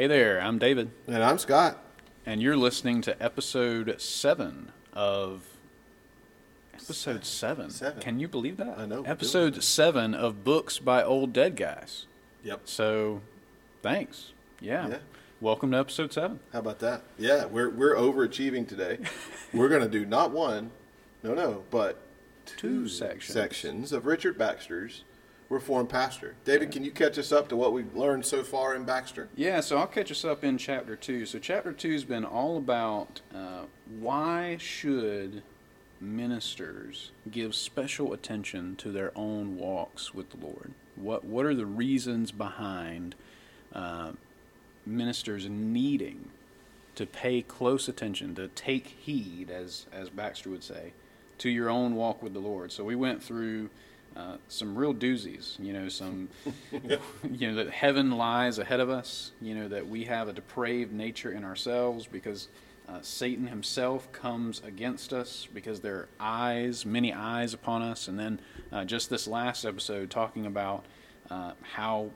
Hey there, I'm David, And I'm Scott. and you're listening to episode seven of. Episode seven. Seven. Can you believe that? I know, Episode seven of Books by Old Dead Guys. Yep. So, thanks. Yeah. Yeah. Welcome to episode seven. How about that? Yeah, we're we're overachieving today. we're gonna do not one, no, no, but Two sections. sections of Richard Baxter's Reformed Pastor. David, can you catch us up to what we've learned so far in Baxter? Yeah, so I'll catch us up in chapter two. So chapter two's been all about uh, why should ministers give special attention to their own walks with the Lord. What what are the reasons behind uh, ministers needing to pay close attention, to take heed, as as Baxter would say, to your own walk with the Lord. So we went through. Uh, some real doozies, you know, some, you know, that heaven lies ahead of us, you know, that we have a depraved nature in ourselves because uh, Satan himself comes against us because there are eyes, many eyes upon us. And then uh, just this last episode talking about uh, how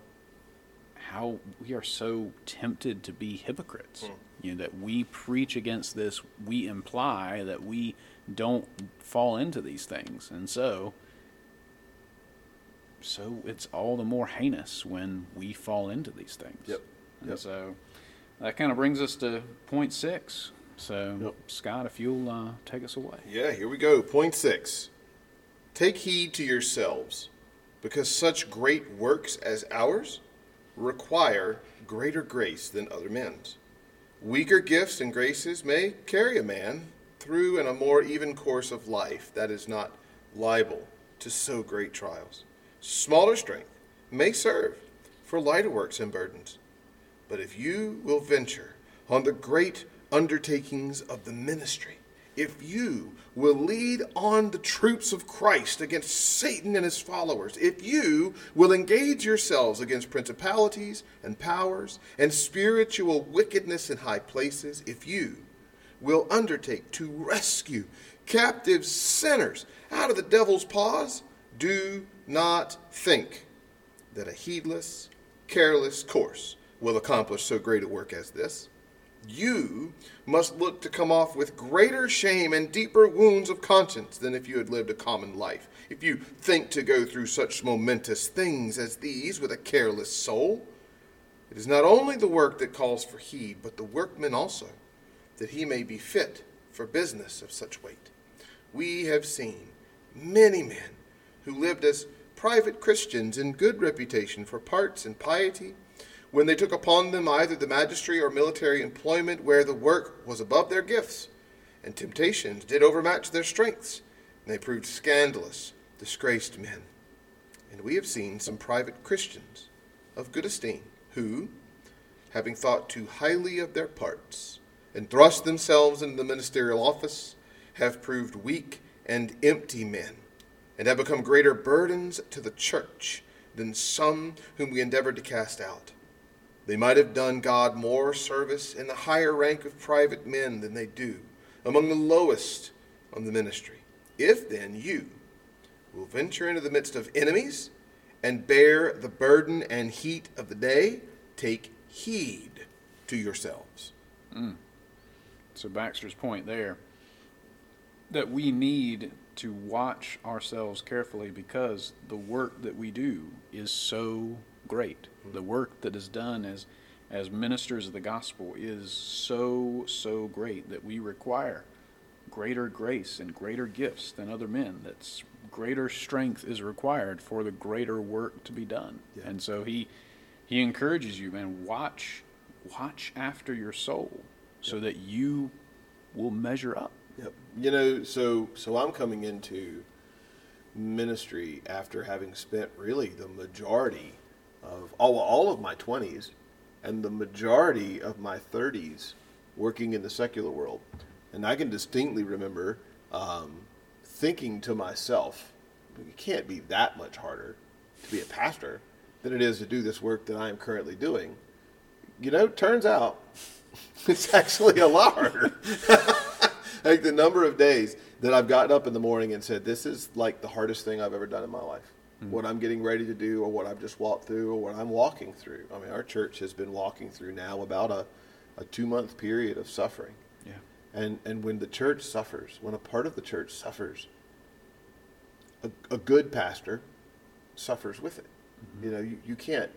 how we are so tempted to be hypocrites. You know, that we preach against this, we imply that we don't fall into these things. And so so it's all the more heinous when we fall into these things. Yep. And Yep. so that kind of brings us to point six. So, Yep. Scott, if you'll uh, take us away. Yeah, here we go. Point six. Take heed to yourselves, because such great works as ours require greater grace than other men's. Weaker gifts and graces may carry a man through in a more even course of life that is not liable to so great trials. Smaller strength may serve for lighter works and burdens. But if you will venture on the great undertakings of the ministry, if you will lead on the troops of Christ against Satan and his followers, if you will engage yourselves against principalities and powers and spiritual wickedness in high places, if you will undertake to rescue captive sinners out of the devil's paws, do not think that a heedless, careless course will accomplish so great a work as this. You must look to come off with greater shame and deeper wounds of conscience than if you had lived a common life. If you think to go through such momentous things as these with a careless soul, it is not only the work that calls for heed, but the workman also, that he may be fit for business of such weight. We have seen many men who lived as private Christians in good reputation for parts and piety, when they took upon them either the magistracy or military employment where the work was above their gifts, and temptations did overmatch their strengths, and they proved scandalous, disgraced men. And we have seen some private Christians of good esteem who, having thought too highly of their parts, and thrust themselves into the ministerial office, have proved weak and empty men, and have become greater burdens to the church than some whom we endeavored to cast out. They might have done God more service in the higher rank of private men than they do among the lowest on the ministry. If then you will venture into the midst of enemies and bear the burden and heat of the day, take heed to yourselves. Mm. So Baxter's point there that we need to watch ourselves carefully because the work that we do is so great. The work that is done as as ministers of the gospel is so so great that we require greater grace and greater gifts than other men. That's greater strength is required for the greater work to be done. Yeah. And so he he encourages you, man, watch watch after your soul so that you will measure up. Yep. You know, so so I'm coming into ministry after having spent really the majority of all, all of my 20s and the majority of my 30s working in the secular world. And I can distinctly remember um, thinking to myself, it can't be that much harder to be a pastor than it is to do this work that I am currently doing. You know, turns out it's actually a lot harder. like the number of days that I've gotten up in the morning and said, "This is like the hardest thing I've ever done in my life." Mm-hmm. what I'm getting ready to do or what I've just walked through or what I'm walking through. I mean, our church has been walking through now about a, a two month period of suffering. Yeah. And, and when the church suffers, when a part of the church suffers, a, a good pastor suffers with it. Mm-hmm. You know, you, you can't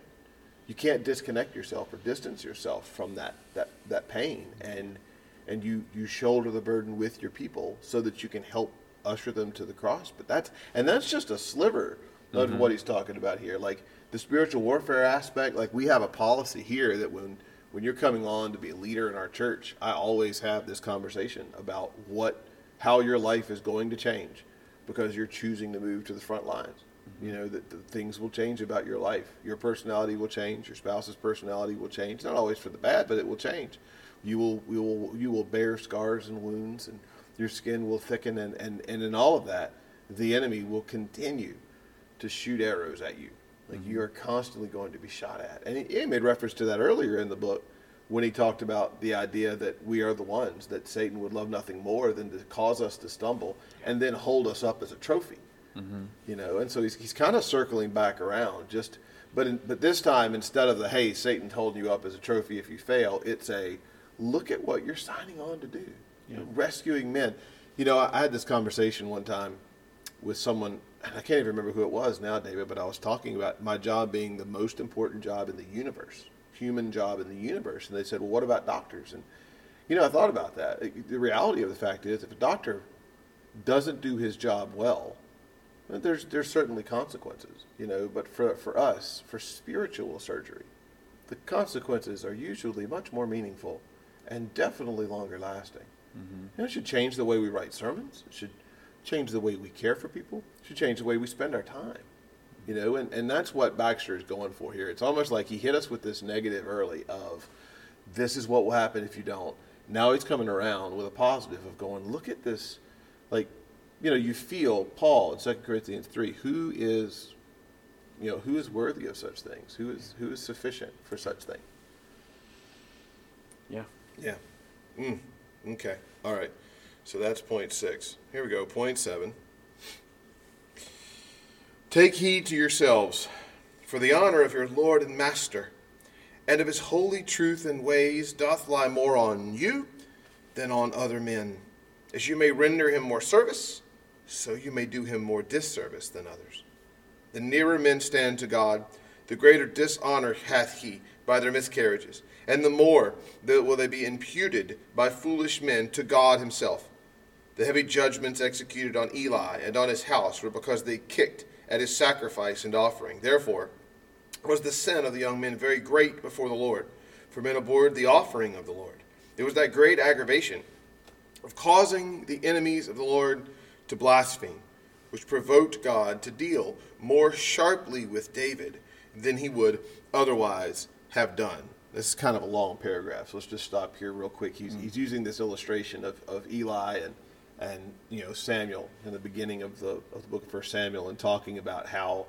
you can't disconnect yourself or distance yourself from that that, that pain and and you, you shoulder the burden with your people so that you can help usher them to the cross. But that's and that's just a sliver of mm-hmm. what he's talking about here. Like the spiritual warfare aspect, like we have a policy here that when when you're coming on to be a leader in our church, I always have this conversation about what how your life is going to change because you're choosing to move to the front lines. Mm-hmm. You know that, that things will change about your life. Your personality will change. Your spouse's personality will change. Not always for the bad, but it will change. You will you will you will bear scars and wounds, and your skin will thicken, and and and in all of that, the enemy will continue to shoot arrows at you. Like you mm-hmm. are constantly going to be shot at. And he, he made reference to that earlier in the book when he talked about the idea that we are the ones that Satan would love nothing more than to cause us to stumble and then hold us up as a trophy. Mm-hmm. You know, and so he's, he's kind of circling back around. Just, but in, but this time instead of the hey Satan holding you up as a trophy if you fail, it's a look at what you're signing on to do. You know, rescuing men. You know, I, I had this conversation one time with someone, and I can't even remember who it was now, David, but I was talking about my job being the most important job in the universe, human job in the universe. And they said, well, what about doctors? And, you know, I thought about that. It- The reality of the fact is, if a doctor doesn't do his job well, there's, there's certainly consequences, you know, but for, for us, for spiritual surgery, the consequences are usually much more meaningful and definitely longer lasting. Mm-hmm. You know, it should change the way we write sermons. It should change the way we care for people. It should change the way we spend our time. You know, and, and that's what Baxter is going for here. It's almost like he hit us with this negative early of this is what will happen if you don't. Now he's coming around with a positive of going, look at this like you know, you feel Paul in 2 Corinthians 3, who is you know, who is worthy of such things? Who is who is sufficient for such things? Yeah. Yeah. Mm. Okay. All right. So that's point six. Here we go. Point seven. Take heed to yourselves, for the honor of your Lord and Master, and of his holy truth and ways doth lie more on you than on other men. As you may render him more service, so you may do him more disservice than others. The nearer men stand to God, the greater dishonor hath he by their miscarriages, and the more that will they be imputed by foolish men to God himself. The heavy judgments executed on Eli and on his house were because they kicked at his sacrifice and offering. Therefore was the sin of the young men very great before the Lord, for men abhorred the offering of the Lord. It was that great aggravation of causing the enemies of the Lord to blaspheme, which provoked God to deal more sharply with David than he would otherwise have done. This is kind of a long paragraph, so let's just stop here real quick. He's, he's using this illustration of, of Eli and, and you know Samuel in the beginning of the, of the book of First Samuel and talking about how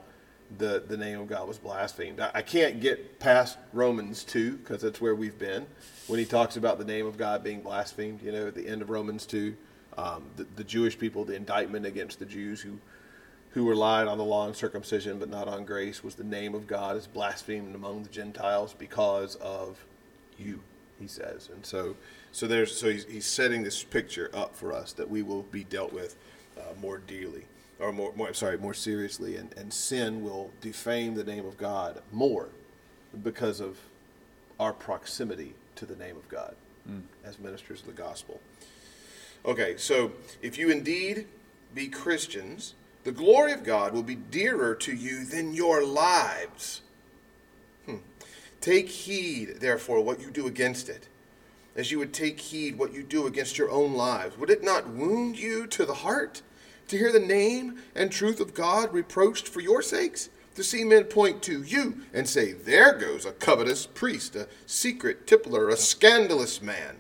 the, the name of God was blasphemed. I, I can't get past Romans 2 because that's where we've been when he talks about the name of God being blasphemed, you know, at the end of Romans 2. Um, the, the Jewish people, the indictment against the Jews who who relied on the law and circumcision but not on grace was the name of God is blasphemed among the Gentiles because of you, he says. And so, so there's so he's, he's setting this picture up for us that we will be dealt with uh, more dearly, or more, more, sorry, more seriously, and, and sin will defame the name of God more because of our proximity to the name of God as ministers of the gospel. Okay, so if you indeed be Christians, the glory of God will be dearer to you than your lives. Hmm. Take heed, therefore, what you do against it, as you would take heed what you do against your own lives. Would it not wound you to the heart to hear the name and truth of God reproached for your sakes? To see men point to you and say, There goes a covetous priest, a secret tippler, a scandalous man.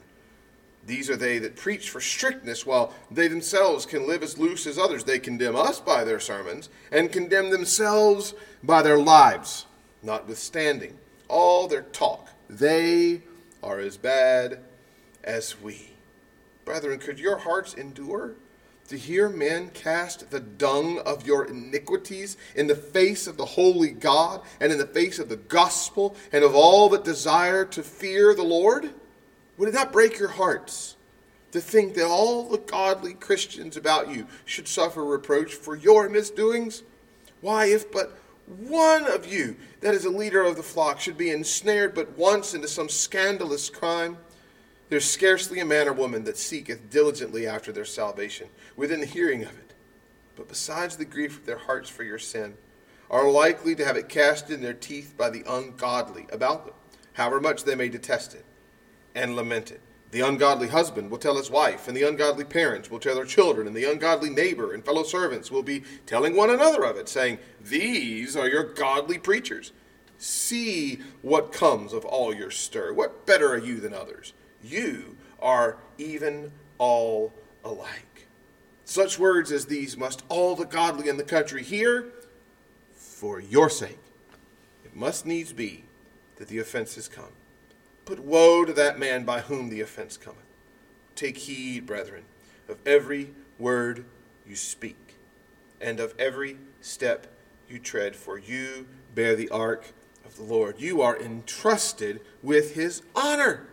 These are they that preach for strictness, while they themselves can live as loose as others. They condemn us by their sermons, and condemn themselves by their lives. Notwithstanding all their talk, they are as bad as we. Brethren, could your hearts endure to hear men cast the dung of your iniquities in the face of the holy God and in the face of the gospel and of all that desire to fear the Lord? Would it not break your hearts to think that all the godly Christians about you should suffer reproach for your misdoings? Why, if but one of you that is a leader of the flock should be ensnared but once into some scandalous crime, there's scarcely a man or woman that seeketh diligently after their salvation within the hearing of it, but besides the grief of their hearts for your sin, are likely to have it cast in their teeth by the ungodly about them, however much they may detest it and lament it. The ungodly husband will tell his wife, and the ungodly parents will tell their children, and the ungodly neighbor and fellow servants will be telling one another of it, saying, These are your godly preachers. See what comes of all your stir. What better are you than others? You are even all alike. Such words as these must all the godly in the country hear for your sake. It must needs be that the offense has come. But woe to that man by whom the offense cometh. Take heed, brethren, of every word you speak, and of every step you tread, for you bear the ark of the Lord. You are entrusted with his honor.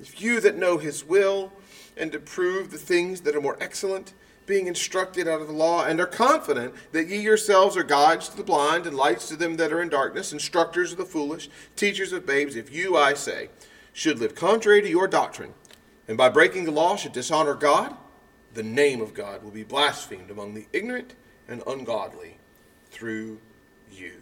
If you that know his will and approve the things that are more excellent, being instructed out of the law, and are confident that ye yourselves are guides to the blind and lights to them that are in darkness, instructors of the foolish, teachers of babes, if you, I say, should live contrary to your doctrine, and by breaking the law should dishonor God, the name of God will be blasphemed among the ignorant and ungodly through you.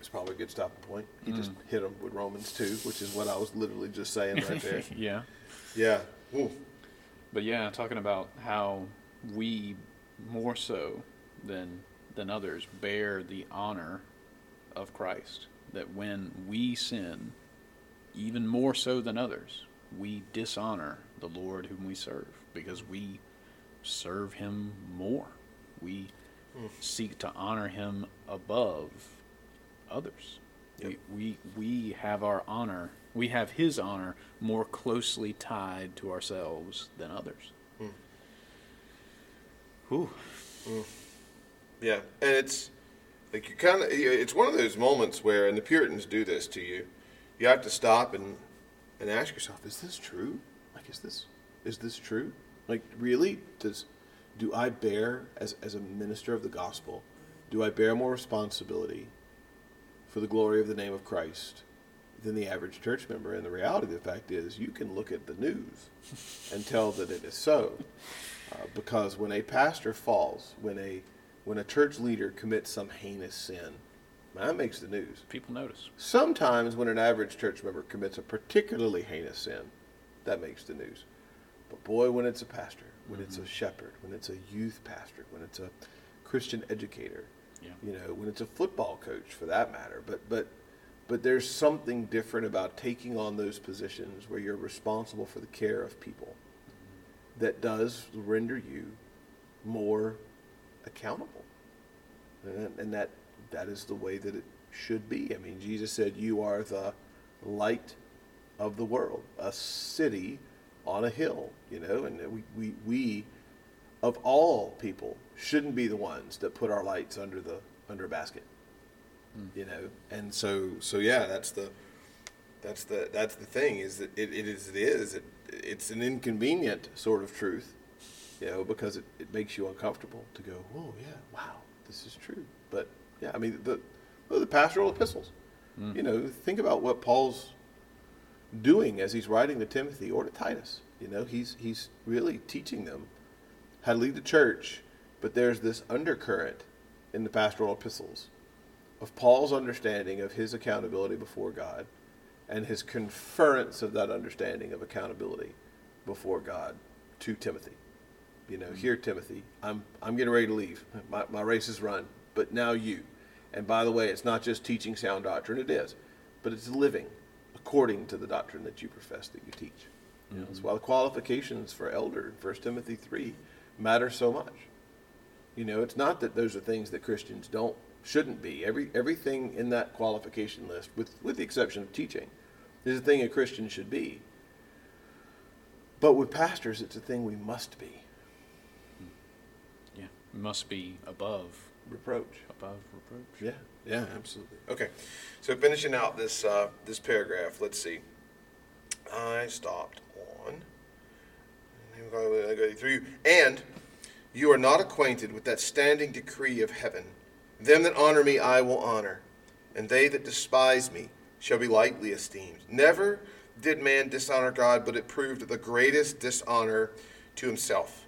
It's probably a good stopping point. He mm. just hit them with Romans 2, which is what I was literally just saying right there. yeah. Yeah. Ooh. But yeah, talking about how we more so than than others bear the honor of Christ. That when we sin, even more so than others, we dishonor the Lord whom we serve because we serve him more. We mm. seek to honor him above others. Yep. We, we we have our honor we have his honor more closely tied to ourselves than others. Mm. Mm. Yeah, and it's like you kind of it's one of those moments where, and the Puritans do this to you. You have to stop and and ask yourself, is this true? Like, is this is this true? Like, really? Does do I bear as as a minister of the gospel? Do I bear more responsibility for the glory of the name of Christ than the average church member. And the reality of the fact is, you can look at the news and tell that it is so. Uh, because when a pastor falls, when a when a church leader commits some heinous sin, that makes the news. People notice. Sometimes when an average church member commits a particularly heinous sin, that makes the news. But boy, when it's a pastor, when mm-hmm. it's a shepherd, when it's a youth pastor, when it's a Christian educator, yeah. you know, when it's a football coach for that matter, but but but there's something different about taking on those positions where you're responsible for the care of people that does render you more accountable. And, and that that is the way that it should be. I mean, Jesus said, You are the light of the world, a city on a hill, you know, and we, we, we of all people shouldn't be the ones that put our lights under the under a basket mm. you know. And so, so yeah, that's the that's the that's the thing is that it, it is it is it, it's an inconvenient sort of truth, you know, because it, it makes you uncomfortable to go, oh yeah, wow, this is true. But yeah, I mean the the pastoral epistles, mm. you know, think about what Paul's doing as he's writing to Timothy or to Titus. You know, he's he's really teaching them how to lead the church, but there's this undercurrent in the pastoral epistles of Paul's understanding of his accountability before God and his conference of that understanding of accountability before God to Timothy. You know, here, Timothy, I'm, I'm getting ready to leave. My, my race is run, but now you. And by the way, it's not just teaching sound doctrine, it is, but it's living according to the doctrine that you profess that you teach. You know, mm-hmm. that's why the qualifications for elder in 1 Timothy 3 matter so much. You know, it's not that those are things that Christians don't shouldn't be. Every everything in that qualification list, with with the exception of teaching, is a thing a Christian should be. But with pastors, it's a thing we must be. Yeah, must be above Reproach. above reproach. Yeah, yeah, absolutely. Okay, so finishing out this uh, this paragraph, let's see. I stopped on. I go through. And you are not acquainted with that standing decree of heaven. Them that honor me I will honor, and they that despise me shall be lightly esteemed. Never did man dishonor God, but it proved the greatest dishonor to himself.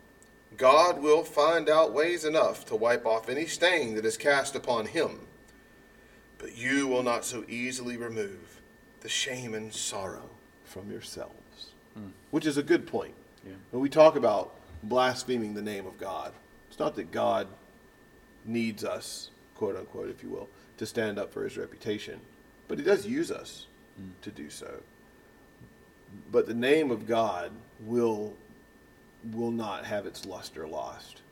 God will find out ways enough to wipe off any stain that is cast upon him, but you will not so easily remove the shame and sorrow from yourselves. Hmm. Which is a good point. Yeah. When we talk about blaspheming the name of God, it's not that God needs us, quote unquote, if you will, to stand up for his reputation, but he does use us mm. to do so. But the name of God will will not have its luster lost.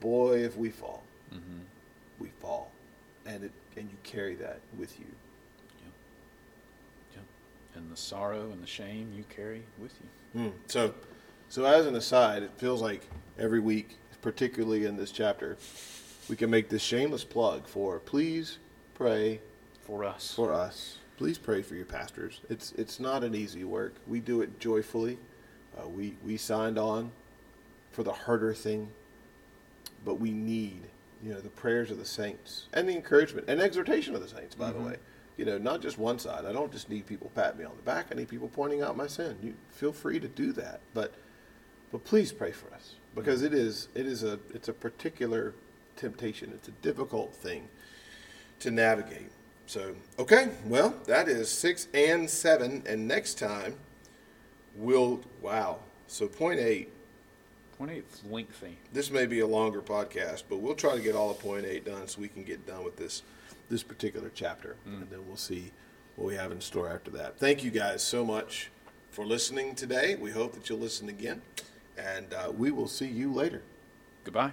Boy, if we fall, mm-hmm. we fall, and it and you carry that with you. Yep. Yep. And the sorrow and the shame you carry with you. Mm. So so, as an aside, it feels like every week, particularly in this chapter, we can make this shameless plug for please pray for us. For us. Please pray for your pastors. It's it's not an easy work. We do it joyfully. Uh, we we signed on for the harder thing, but we need you know the prayers of the saints and the encouragement and exhortation of the saints. By mm-hmm. the way, you know not just one side. I don't just need people pat me on the back. I need people pointing out my sin. You feel free to do that, but but please pray for us because it is it is a it's a particular temptation. It's a difficult thing to navigate. So, okay, well, that is 6 and 7 and next time we'll wow. So eight. point 8 Point eight is lengthy. This may be a longer podcast, but we'll try to get all of point eight done so we can get done with this this particular chapter, mm. and then we'll see what we have in store after that. Thank you guys so much for listening today. We hope that you'll listen again and uh, we will see you later. Goodbye.